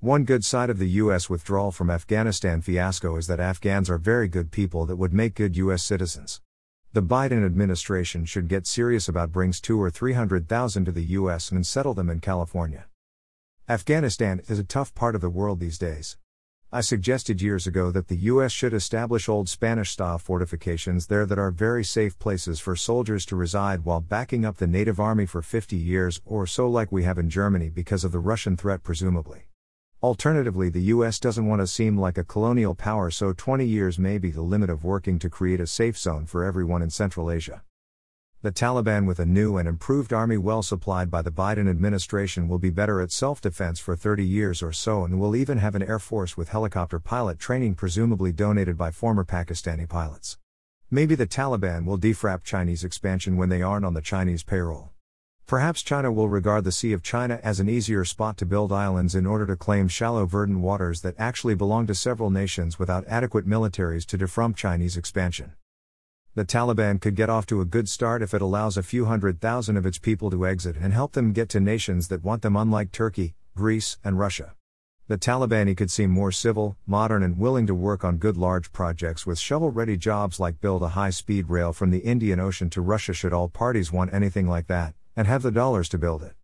One good side of the US withdrawal from Afghanistan fiasco is that Afghans are very good people that would make good US citizens. The Biden administration should get serious about brings 2 or 300,000 to the US and settle them in California. Afghanistan is a tough part of the world these days. I suggested years ago that the US should establish old Spanish style fortifications there that are very safe places for soldiers to reside while backing up the native army for 50 years or so, like we have in Germany because of the Russian threat, presumably. Alternatively, the US doesn't want to seem like a colonial power, so 20 years may be the limit of working to create a safe zone for everyone in Central Asia. The Taliban, with a new and improved army well supplied by the Biden administration, will be better at self defense for 30 years or so and will even have an air force with helicopter pilot training, presumably donated by former Pakistani pilots. Maybe the Taliban will defrap Chinese expansion when they aren't on the Chinese payroll. Perhaps China will regard the Sea of China as an easier spot to build islands in order to claim shallow verdant waters that actually belong to several nations without adequate militaries to defrump Chinese expansion. The Taliban could get off to a good start if it allows a few hundred thousand of its people to exit and help them get to nations that want them, unlike Turkey, Greece, and Russia. The Taliban could seem more civil, modern, and willing to work on good large projects with shovel ready jobs like build a high speed rail from the Indian Ocean to Russia should all parties want anything like that and have the dollars to build it.